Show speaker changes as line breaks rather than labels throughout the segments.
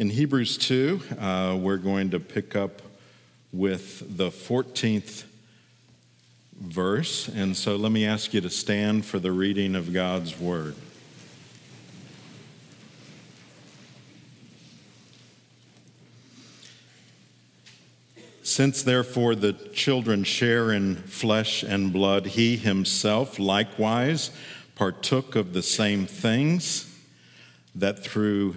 In Hebrews 2, uh, we're going to pick up with the 14th verse. And so let me ask you to stand for the reading of God's word. Since therefore the children share in flesh and blood, he himself likewise partook of the same things, that through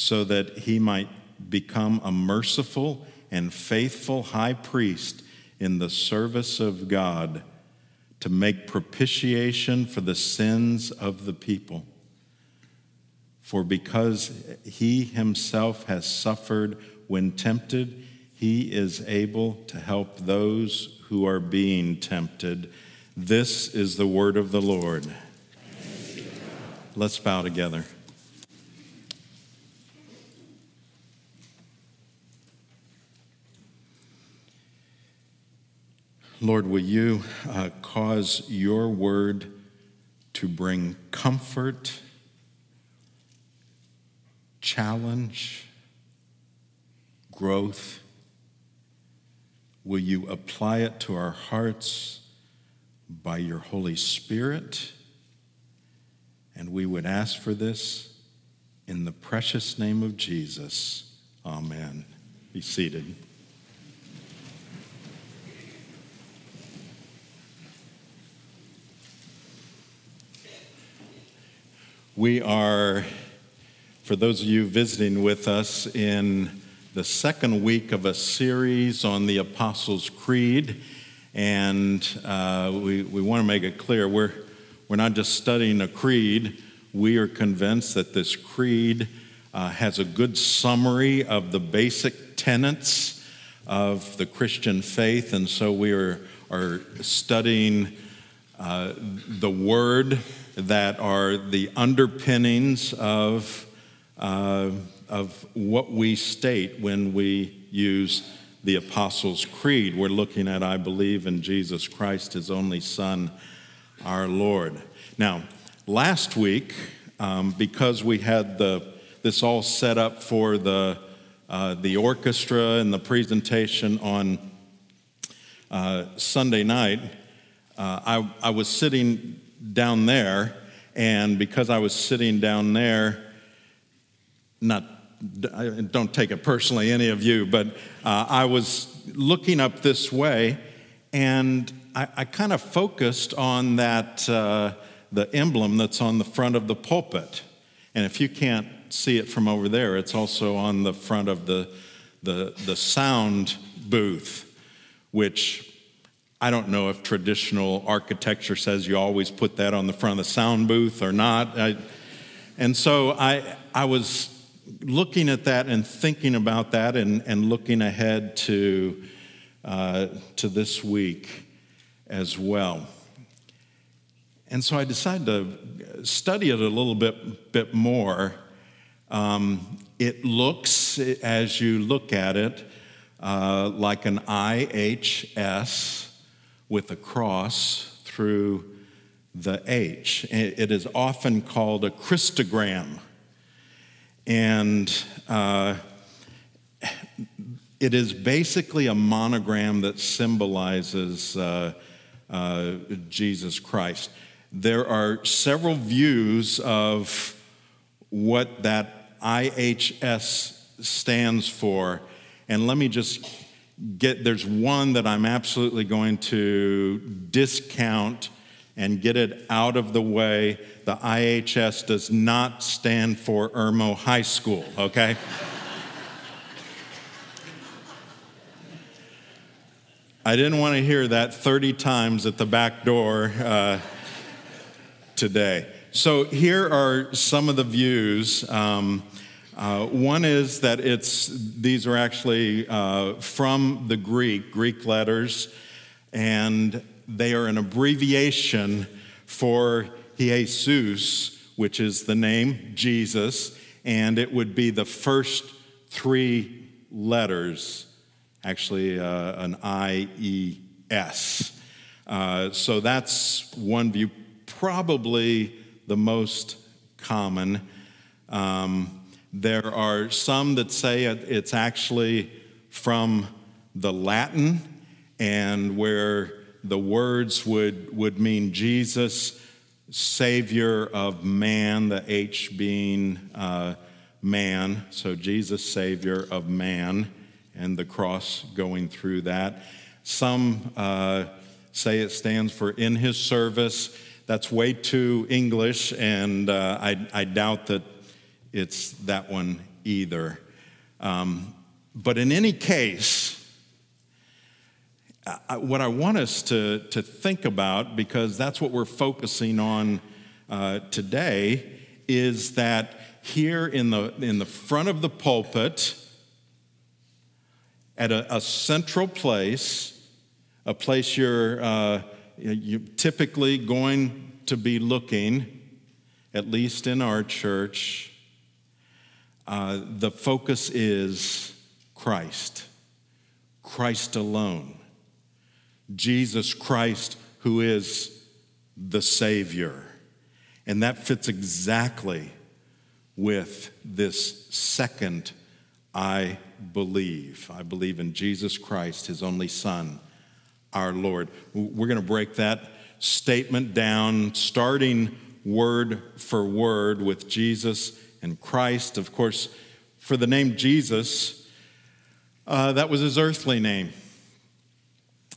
so that he might become a merciful and faithful high priest in the service of God to make propitiation for the sins of the people. For because he himself has suffered when tempted, he is able to help those who are being tempted. This is the word of the Lord. Let's bow together. Lord, will you uh, cause your word to bring comfort, challenge, growth, Will you apply it to our hearts by your Holy Spirit? And we would ask for this in the precious name of Jesus. Amen. Be seated. We are, for those of you visiting with us, in the second week of a series on the Apostles' Creed. And uh, we, we want to make it clear we're, we're not just studying a creed, we are convinced that this creed uh, has a good summary of the basic tenets of the Christian faith. And so we are, are studying uh, the word that are the underpinnings of uh, of what we state when we use the Apostles' Creed. We're looking at, I believe in Jesus Christ, his only Son, our Lord. Now, last week, um, because we had the, this all set up for the, uh, the orchestra and the presentation on uh, Sunday night, uh, I, I was sitting down there, and because I was sitting down there, not don't take it personally, any of you, but uh, I was looking up this way and I, I kind of focused on that, uh, the emblem that's on the front of the pulpit. And if you can't see it from over there, it's also on the front of the, the, the sound booth, which I don't know if traditional architecture says you always put that on the front of the sound booth or not. I, and so I, I was looking at that and thinking about that and, and looking ahead to, uh, to this week as well. And so I decided to study it a little bit, bit more. Um, it looks, as you look at it, uh, like an IHS with a cross through the H. It is often called a Christogram. And uh, it is basically a monogram that symbolizes uh, uh, Jesus Christ. There are several views of what that IHS stands for. And let me just get there's one that I'm absolutely going to discount and get it out of the way. The IHS does not stand for Irmo High School, okay? I didn't want to hear that 30 times at the back door uh, today. So here are some of the views. Um, Uh, one is that it's these are actually uh, from the Greek, Greek letters, and they are an abbreviation for Jesus, which is the name Jesus, and it would be the first three letters, actually uh, an I E S. Uh, so that's one view, probably the most common. Um, there are some that say it's actually from the Latin, and where the words would, would mean Jesus, Savior of man, the H being uh, man, so Jesus, Savior of man, and the cross going through that. Some uh, say it stands for in his service. That's way too English, and uh, I, I, doubt that it's that one either. Um, but in any case, I, what I want us to, to think about, because that's what we're focusing on uh, today, is that here in the, in the front of the pulpit, at a, a central place, a place you're, uh, you're typically going to be looking, at least in our church, uh, the focus is Christ, Christ alone. Jesus Christ, who is the Savior. And that fits exactly with this second I believe. I believe in Jesus Christ, his only Son, our Lord. We're going to break that statement down, starting word for word with Jesus and Christ. Of course, for the name Jesus, uh, that was his earthly name.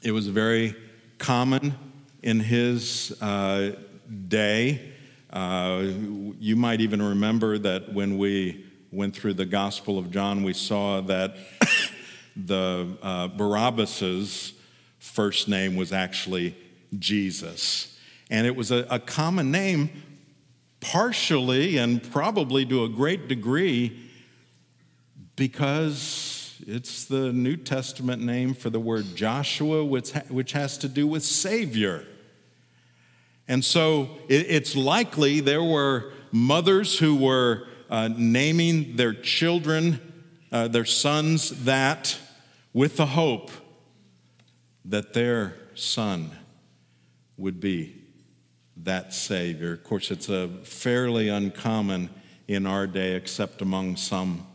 It was very common in his uh, day. Uh, you might even remember that when we went through the Gospel of John, we saw that the uh, Barabbas's first name was actually Jesus. And it was a, a common name, partially and probably to a great degree, because it's the New Testament name for the word Joshua, which, which has to do with Savior. And so it, it's likely there were mothers who were uh, naming their children, uh, their sons, that with the hope that their son would be that Savior. Of course, it's a fairly uncommon in our day, except among some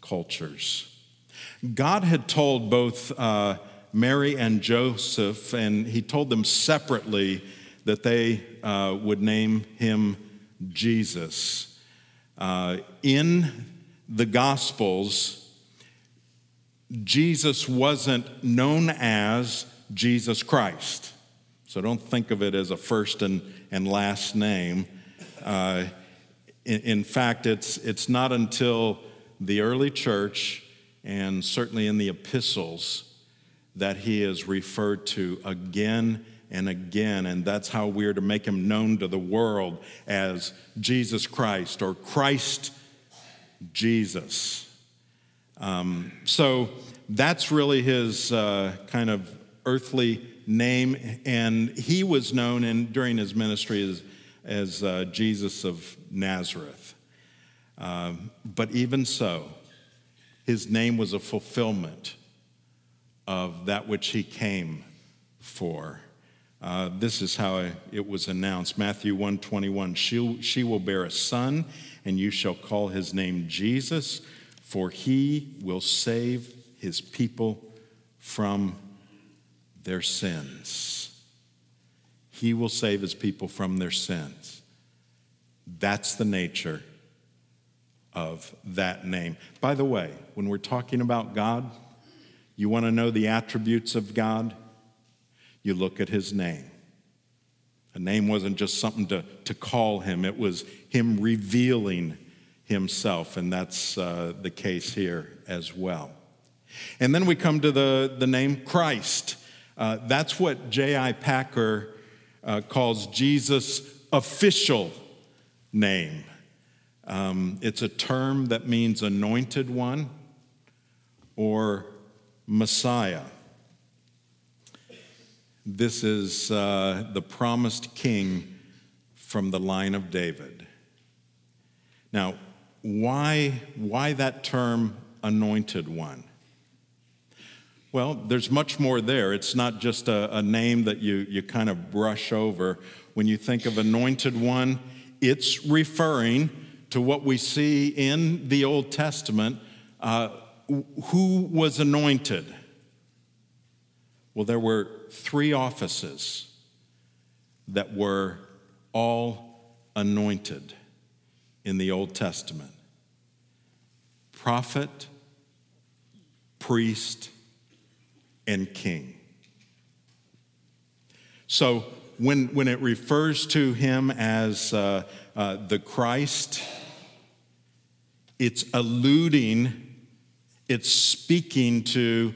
cultures. God had told both uh, Mary and Joseph, and he told them separately that they uh, would name him Jesus. Uh, in the Gospels, Jesus wasn't known as Jesus Christ. So don't think of it as a first and, and last name. Uh, in, in fact, it's, it's not until the early church and certainly in the epistles that he is referred to again and again. And that's how we're to make him known to the world as Jesus Christ or Christ Jesus. Um, so that's really his uh, kind of earthly name. And he was known in, during his ministry as, as uh, Jesus of Nazareth. Uh, but even so, his name was a fulfillment of that which he came for. Uh, this is how it was announced matthew 121 she, she will bear a son and you shall call his name jesus for he will save his people from their sins he will save his people from their sins that's the nature of that name. By the way, when we're talking about God, you want to know the attributes of God? You look at his name. A name wasn't just something to, to call him, it was him revealing himself, and that's uh, the case here as well. And then we come to the, the name Christ. Uh, that's what J.I. Packer uh, calls Jesus' official name. Um, it's a term that means anointed one or Messiah. This is uh, the promised king from the line of David. Now, why, why that term anointed one? Well, there's much more there. It's not just a, a, name that you, you kind of brush over. When you think of anointed one, it's referring to what we see in the Old Testament. Uh, who was anointed? Well, there were three offices that were all anointed in the Old Testament prophet, priest, and king. So when, when it refers to him as uh, uh, the Christ, it's alluding, it's speaking to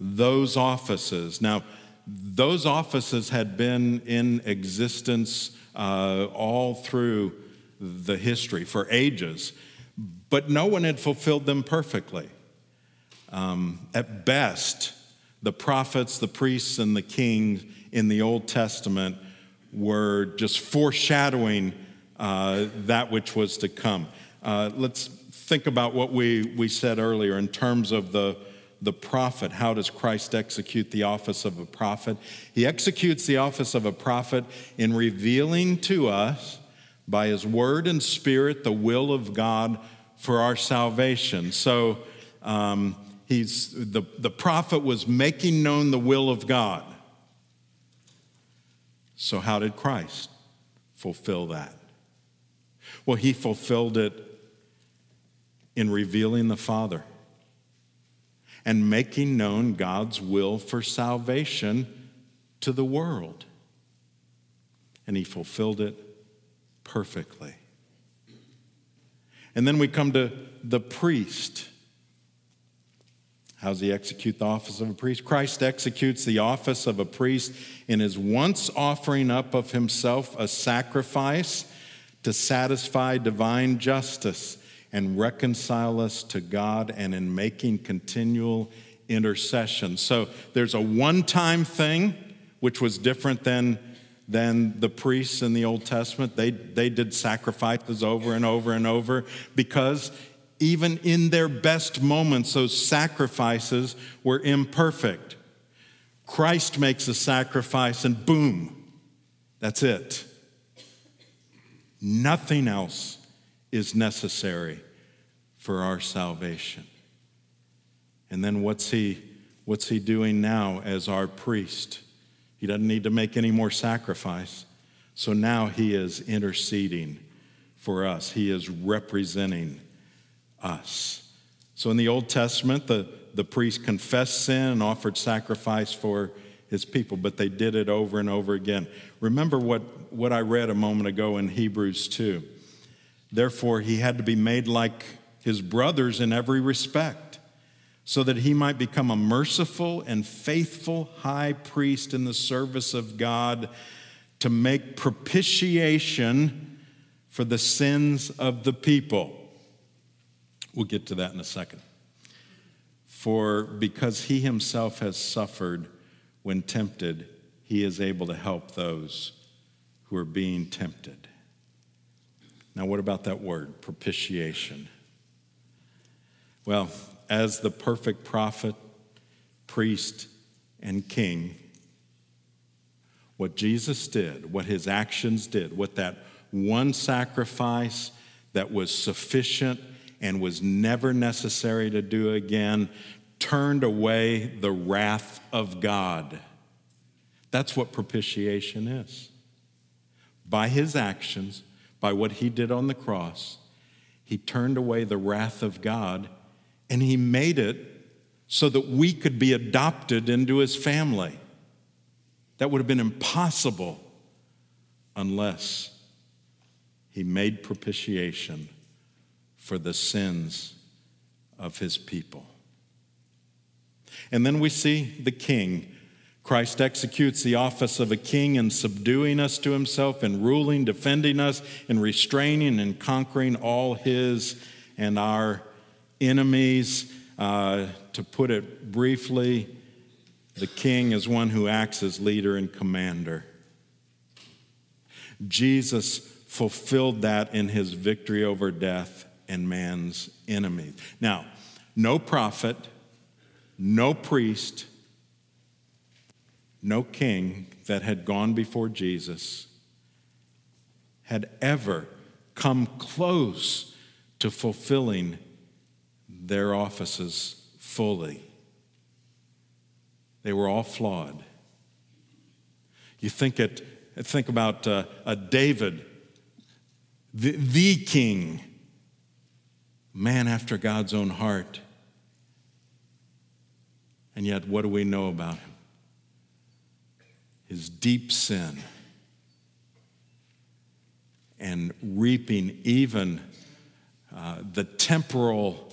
those offices. Now, those offices had been in existence uh, all through the history for ages, but no one had fulfilled them perfectly. Um, at best, the prophets, the priests, and the kings in the Old Testament were just foreshadowing uh, that which was to come. Uh, let's think about what we, we said earlier in terms of the, the prophet. How does Christ execute the office of a prophet? He executes the office of a prophet in revealing to us by his word and spirit the will of God for our salvation. So um, he's, the, the prophet was making known the will of God. So, how did Christ fulfill that? Well, he fulfilled it in revealing the Father and making known God's will for salvation to the world. And he fulfilled it perfectly. And then we come to the priest. How does he execute the office of a priest? Christ executes the office of a priest in his once offering up of himself a sacrifice to satisfy divine justice and reconcile us to God and in making continual intercession. So there's a one time thing, which was different than than the priests in the Old Testament. They, they did sacrifices over and over and over because even in their best moments, those sacrifices were imperfect. Christ makes a sacrifice and boom, that's it. Nothing else is necessary for our salvation. And then what's he, what's he doing now as our priest? He doesn't need to make any more sacrifice. So now he is interceding for us, he is representing us. So in the Old Testament, the, the priest confessed sin and offered sacrifice for his people, but they did it over and over again. Remember what, what I read a moment ago in Hebrews 2. Therefore, he had to be made like his brothers in every respect so that he might become a merciful and faithful high priest in the service of God to make propitiation for the sins of the people. We'll get to that in a second. For because he himself has suffered when tempted, he is able to help those who are being tempted. Now, what about that word, propitiation? Well, as the perfect prophet, priest, and king, what Jesus did, what his actions did, what that one sacrifice that was sufficient and was never necessary to do again turned away the wrath of God. That's what propitiation is. By his actions, by what he did on the cross, he turned away the wrath of God and he made it so that we could be adopted into his family. That would have been impossible unless he made propitiation for the sins of his people. And then we see the king. Christ executes the office of a king in subduing us to himself, in ruling, defending us, in restraining and conquering all his and our enemies. Uh, to put it briefly, the king is one who acts as leader and commander. Jesus fulfilled that in his victory over death and man's enemies. Now, no prophet, no priest, no king that had gone before Jesus had ever come close to fulfilling their offices fully. They were all flawed. You think, it, think about uh, a David, the, the king, man after God's own heart. And yet, what do we know about him? his deep sin and reaping even uh, the temporal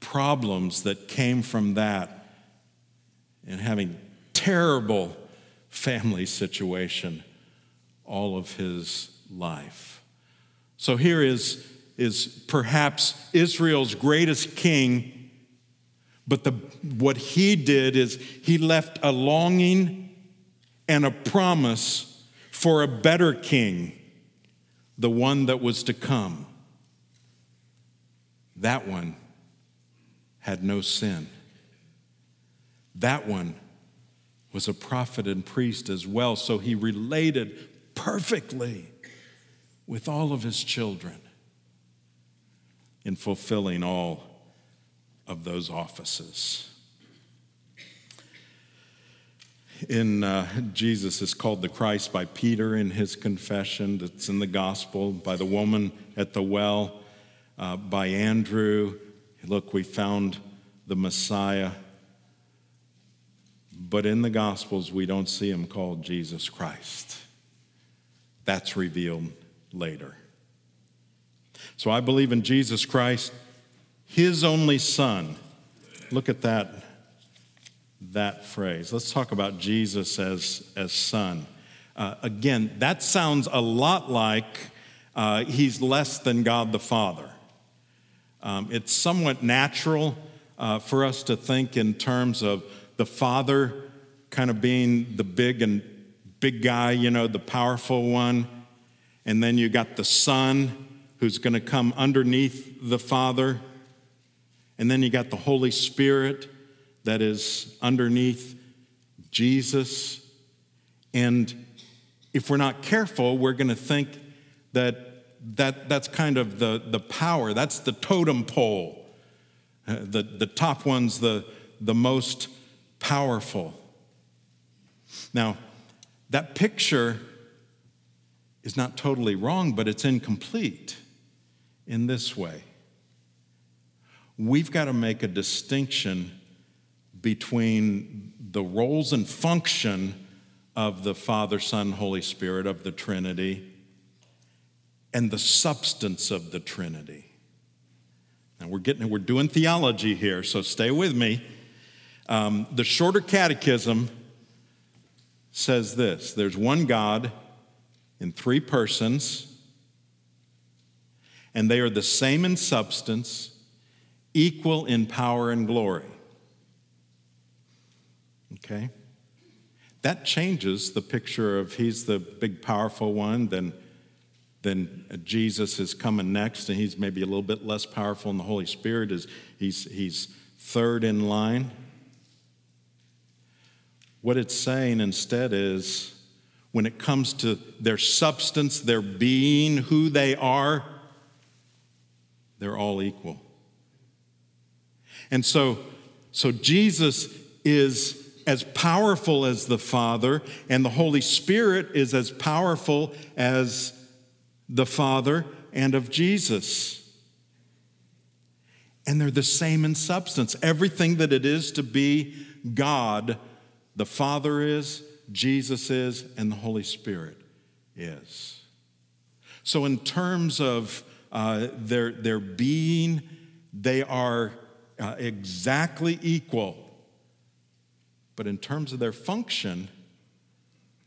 problems that came from that and having terrible family situation all of his life. So here is, is perhaps Israel's greatest king, but the, what he did is he left a longing and a promise for a better king, the one that was to come. That one had no sin. That one was a prophet and priest as well, so he related perfectly with all of his children in fulfilling all of those offices in uh, Jesus is called the Christ by Peter in his confession that's in the gospel, by the woman at the well, uh, by Andrew. Look, we found the Messiah. But in the gospels, we don't see him called Jesus Christ. That's revealed later. So I believe in Jesus Christ, his only Son. Look at that that phrase. Let's talk about Jesus as, as Son. Uh, again, that sounds a lot like uh, he's less than God the Father. Um, it's somewhat natural uh, for us to think in terms of the Father kind of being the big and big guy, you know, the powerful one, and then you got the Son who's going to come underneath the Father, and then you got the Holy Spirit that is underneath Jesus. And if we're not careful, we're going to think that, that that's kind of the, the power, that's the totem pole. Uh, the, the top one's the, the most powerful. Now, that picture is not totally wrong, but it's incomplete in this way. We've got to make a distinction between the roles and function of the Father, Son, Holy Spirit of the Trinity and the substance of the Trinity. Now we're getting we're doing theology here, so stay with me. Um, the shorter catechism says this there's one God in three persons, and they are the same in substance, equal in power and glory. Okay? That changes the picture of he's the big, powerful one, then, then Jesus is coming next, and he's maybe a little bit less powerful, and the Holy Spirit is he's, he's third in line. What it's saying instead is when it comes to their substance, their being, who they are, they're all equal. And so, so Jesus is as powerful as the Father, and the Holy Spirit is as powerful as the Father and of Jesus. And they're the same in substance. Everything that it is to be God, the Father is, Jesus is, and the Holy Spirit is. So, in terms of uh, their, their being, they are uh, exactly equal But in terms of their function,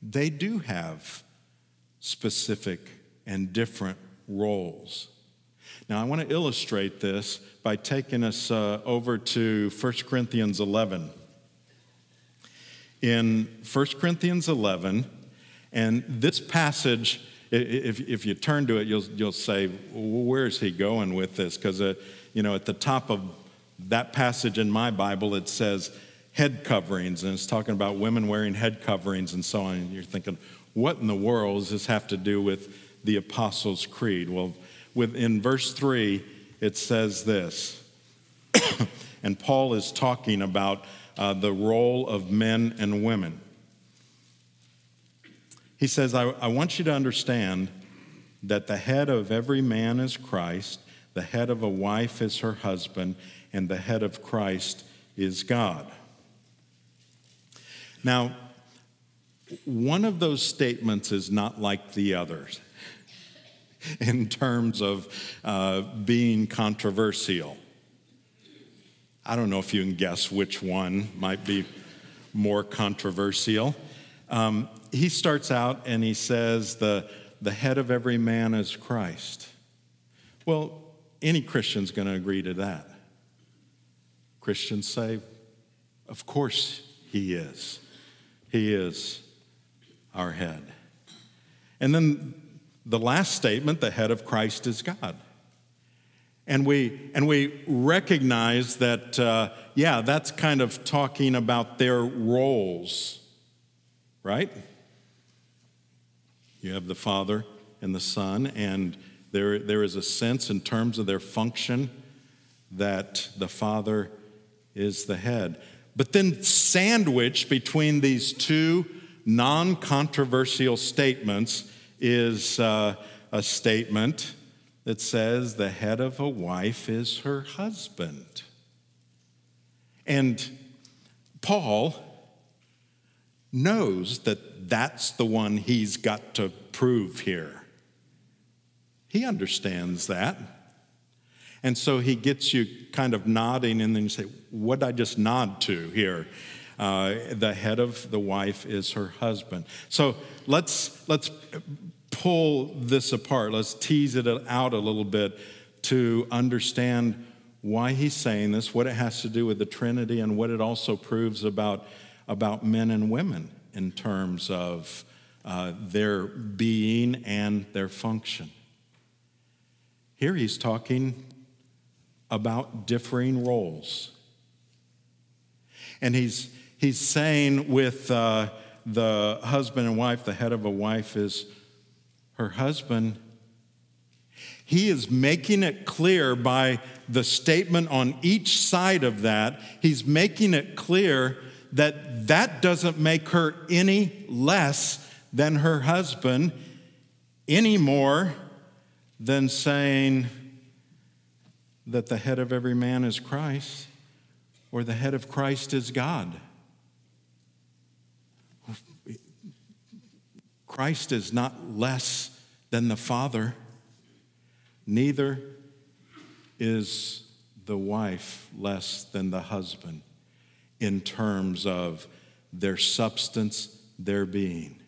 they do have specific and different roles. Now, I want to illustrate this by taking us uh, over to 1 Corinthians 11. In 1 Corinthians 11, and this passage, if, if you turn to it, you'll, you'll say, where is he going with this? Because, uh, you know, at the top of that passage in my Bible, it says head coverings, and it's talking about women wearing head coverings and so on. And you're thinking, what in the world does this have to do with the Apostles' Creed? Well, in verse 3, it says this, and Paul is talking about uh, the role of men and women. He says, I, I want you to understand that the head of every man is Christ, the head of a wife is her husband, and the head of Christ is God. Now, one of those statements is not like the others in terms of uh, being controversial. I don't know if you can guess which one might be more controversial. Um, he starts out and he says, the, the head of every man is Christ. Well, any Christian's going to agree to that. Christians say, of course he is. He is our head. And then the last statement the head of Christ is God. And we, and we recognize that, uh, yeah, that's kind of talking about their roles, right? You have the Father and the Son, and there, there is a sense in terms of their function that the Father is the head. But then, sandwiched between these two non controversial statements is uh, a statement that says the head of a wife is her husband. And Paul knows that that's the one he's got to prove here. He understands that. And so he gets you kind of nodding, and then you say, What did I just nod to here? Uh, the head of the wife is her husband. So let's, let's pull this apart. Let's tease it out a little bit to understand why he's saying this, what it has to do with the Trinity, and what it also proves about, about men and women in terms of uh, their being and their function. Here he's talking about differing roles. And he's, he's saying with uh, the husband and wife, the head of a wife is her husband. He is making it clear by the statement on each side of that, he's making it clear that that doesn't make her any less than her husband, any more than saying, that the head of every man is Christ or the head of Christ is God. Christ is not less than the Father, neither is the wife less than the husband in terms of their substance, their being.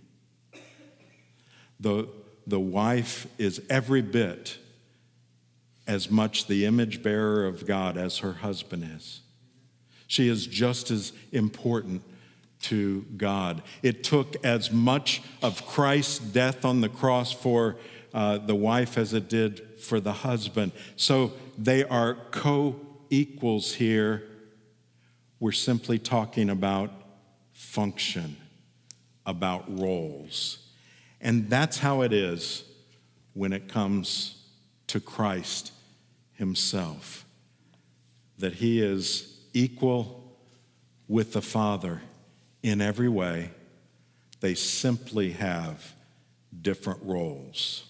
The, the wife is every bit as much the image bearer of God as her husband is. She is just as important to God. It took as much of Christ's death on the cross for uh, the wife as it did for the husband. So they are co equals here. We're simply talking about function, about roles. And that's how it is when it comes to Christ Himself, that He is equal with the Father in every way. They simply have different roles.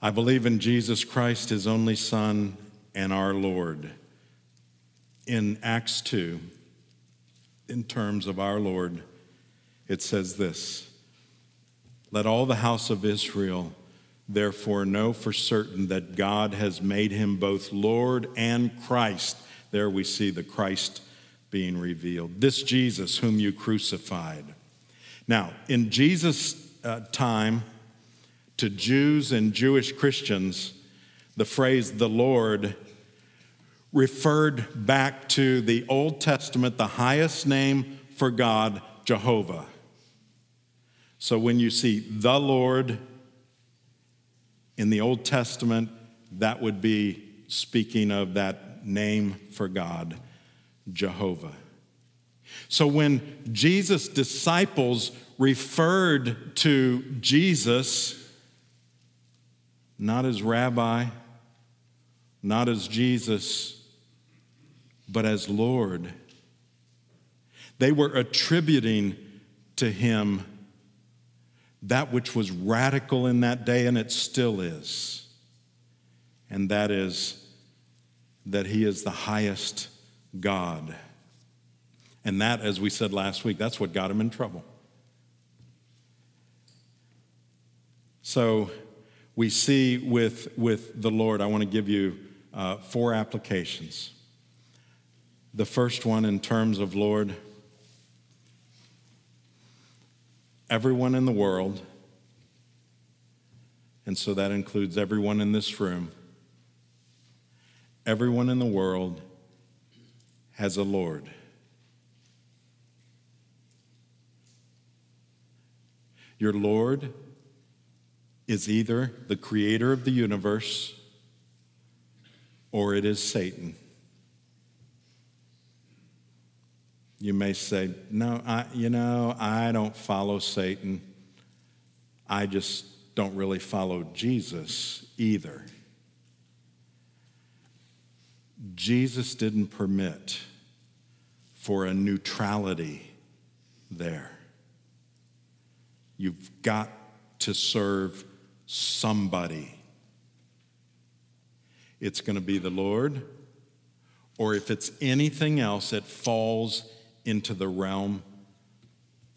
I believe in Jesus Christ, His only Son and our Lord. In Acts 2, in terms of our Lord, it says this Let all the house of Israel Therefore, know for certain that God has made him both Lord and Christ. There we see the Christ being revealed. This Jesus whom you crucified. Now, in Jesus' uh, time, to Jews and Jewish Christians, the phrase the Lord referred back to the Old Testament, the highest name for God, Jehovah. So when you see the Lord in the Old Testament, that would be speaking of that name for God, Jehovah. So when Jesus' disciples referred to Jesus, not as rabbi, not as Jesus, but as Lord, they were attributing to him that which was radical in that day, and it still is. And that is that he is the highest God. And that, as we said last week, that's what got him in trouble. So we see with, with the Lord, I want to give you uh, four applications. The first one, in terms of Lord, everyone in the world, and so that includes everyone in this room, everyone in the world has a Lord. Your Lord is either the creator of the universe or it is Satan. You may say, No, I, you know, I don't follow Satan. I just don't really follow Jesus either. Jesus didn't permit for a neutrality there. You've got to serve somebody. It's going to be the Lord, or if it's anything else, it falls into the realm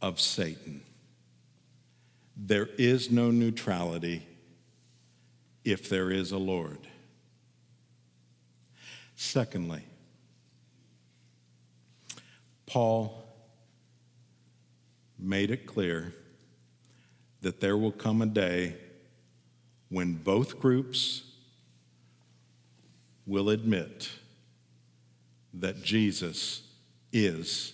of Satan. There is no neutrality if there is a Lord. Secondly, Paul made it clear that there will come a day when both groups will admit that Jesus is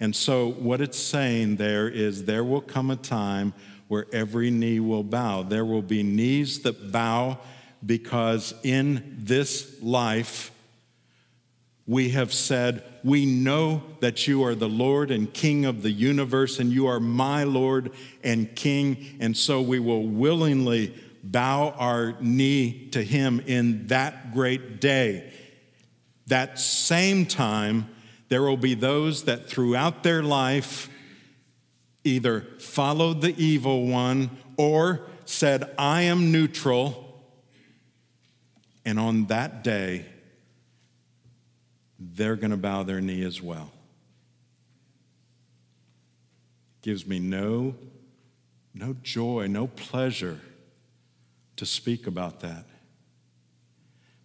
And so, what it's saying there is there will come a time where every knee will bow. There will be knees that bow because in this life, we have said, We know that you are the Lord and King of the universe, and you are my Lord and King. And so we will willingly bow our knee to him in that great day. That same time, there will be those that throughout their life either followed the evil one or said, I am neutral. And on that day, they're going to bow their knee as well. Gives me no, no joy, no pleasure to speak about that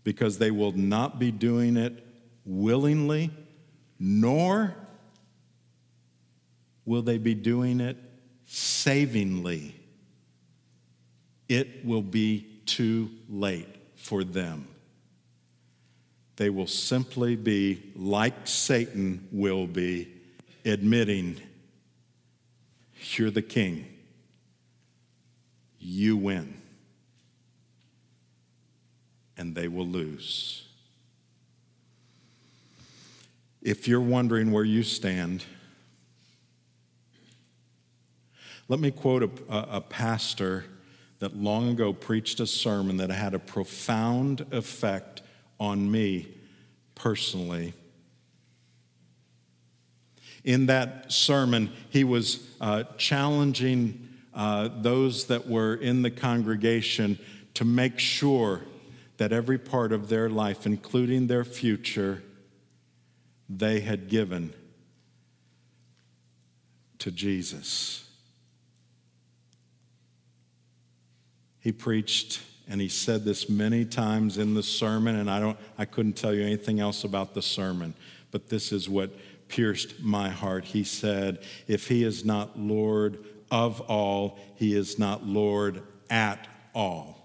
because they will not be doing it willingly nor will they be doing it savingly. It will be too late for them. They will simply be like Satan will be, admitting, You're the king. You win. And they will lose. If you're wondering where you stand, let me quote a, a, a, pastor that long ago preached a sermon that had a profound effect on me personally. In that sermon, he was uh, challenging uh, those that were in the congregation to make sure that every part of their life, including their future, they had given to Jesus. He preached and he said this many times in the sermon and I don't I couldn't tell you anything else about the sermon, but this is what pierced my heart. He said, "If he is not Lord of all, he is not Lord at all."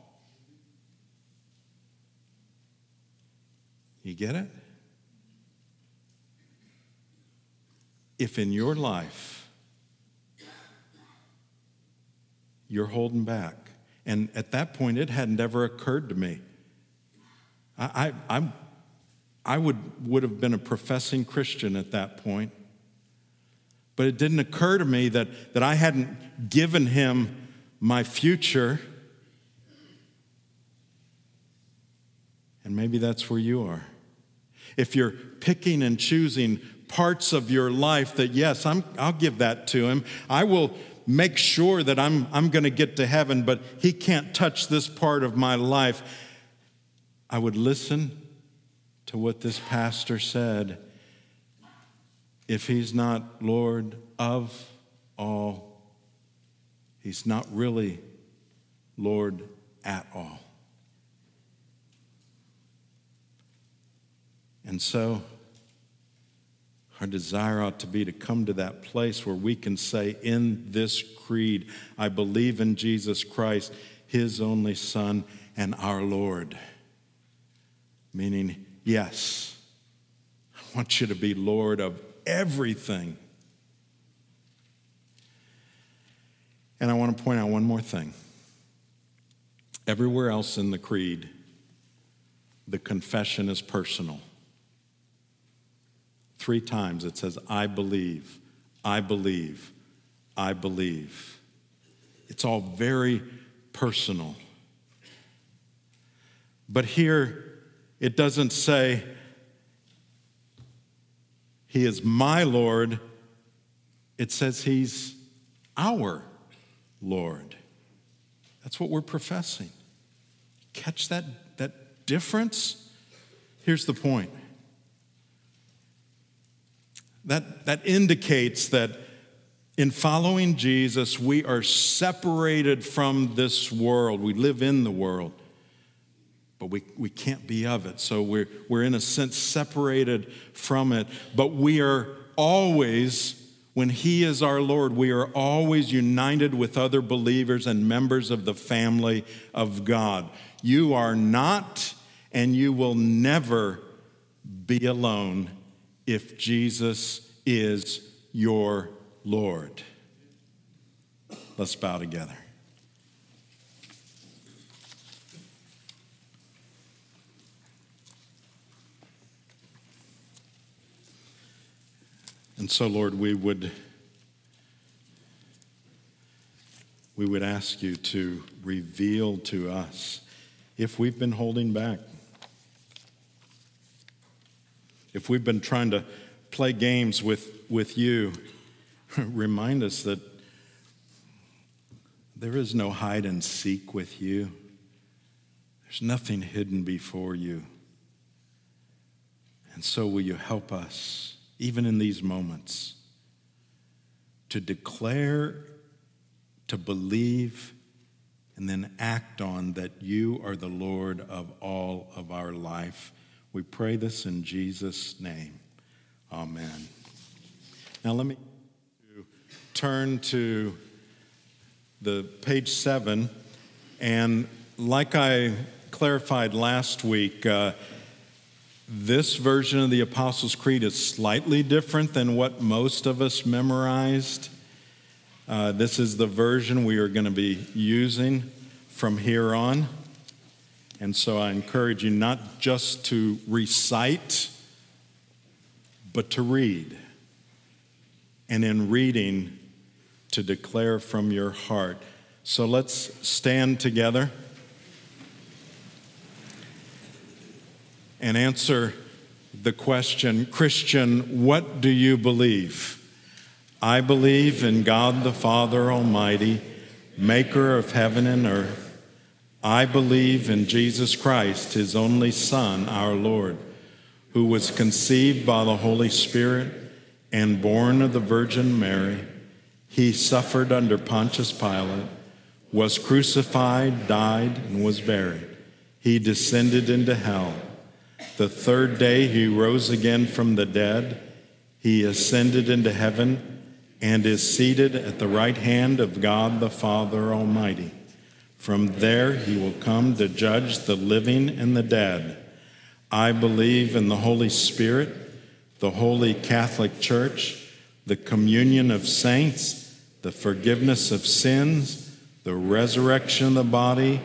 You get it? If in your life you're holding back, and at that point it hadn't ever occurred to me. I, I, I, would, would have been a professing Christian at that point. But it didn't occur to me that, that I hadn't given him my future. And maybe that's where you are if you're picking and choosing parts of your life that, yes, I'm, I'll give that to him. I will make sure that I'm, I'm going to get to heaven, but he can't touch this part of my life. I would listen to what this pastor said. If he's not Lord of all, he's not really Lord at all. And so, our desire ought to be to come to that place where we can say, in this creed, I believe in Jesus Christ, his only Son, and our Lord. Meaning, yes, I want you to be Lord of everything. And I want to point out one more thing. Everywhere else in the creed, the confession is personal. Three times it says, I believe, I believe, I believe. It's all very personal. But here it doesn't say, He is my Lord. It says He's our Lord. That's what we're professing. Catch that, that difference? Here's the point that, that indicates that in following Jesus, we are separated from this world. We live in the world, but we, we can't be of it. So we're, we're, in a sense, separated from it. But we are always, when He is our Lord, we are always united with other believers and members of the family of God. You are not, and you will never be alone if Jesus is your Lord. Let's bow together. And so, Lord, we would, we would ask you to reveal to us if we've been holding back if we've been trying to play games with, with you, remind us that there is no hide and seek with you. There's nothing hidden before you. And so, will you help us, even in these moments, to declare, to believe, and then act on that you are the Lord of all of our life? We pray this in Jesus' name. Amen. Now, let me turn to the page seven. And like I clarified last week, uh, this version of the Apostles' Creed is slightly different than what most of us memorized. Uh, this is the version we are going to be using from here on. And so I encourage you not just to recite, but to read. And in reading, to declare from your heart. So let's stand together and answer the question Christian, what do you believe? I believe in God the Father Almighty, maker of heaven and earth. I believe in Jesus Christ, his only Son, our Lord, who was conceived by the Holy Spirit and born of the Virgin Mary. He suffered under Pontius Pilate, was crucified, died, and was buried. He descended into hell. The third day he rose again from the dead. He ascended into heaven and is seated at the right hand of God the Father Almighty. From there he will come to judge the living and the dead. I believe in the Holy Spirit, the holy Catholic Church, the communion of saints, the forgiveness of sins, the resurrection of the body,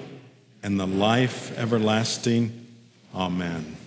and the life everlasting. Amen.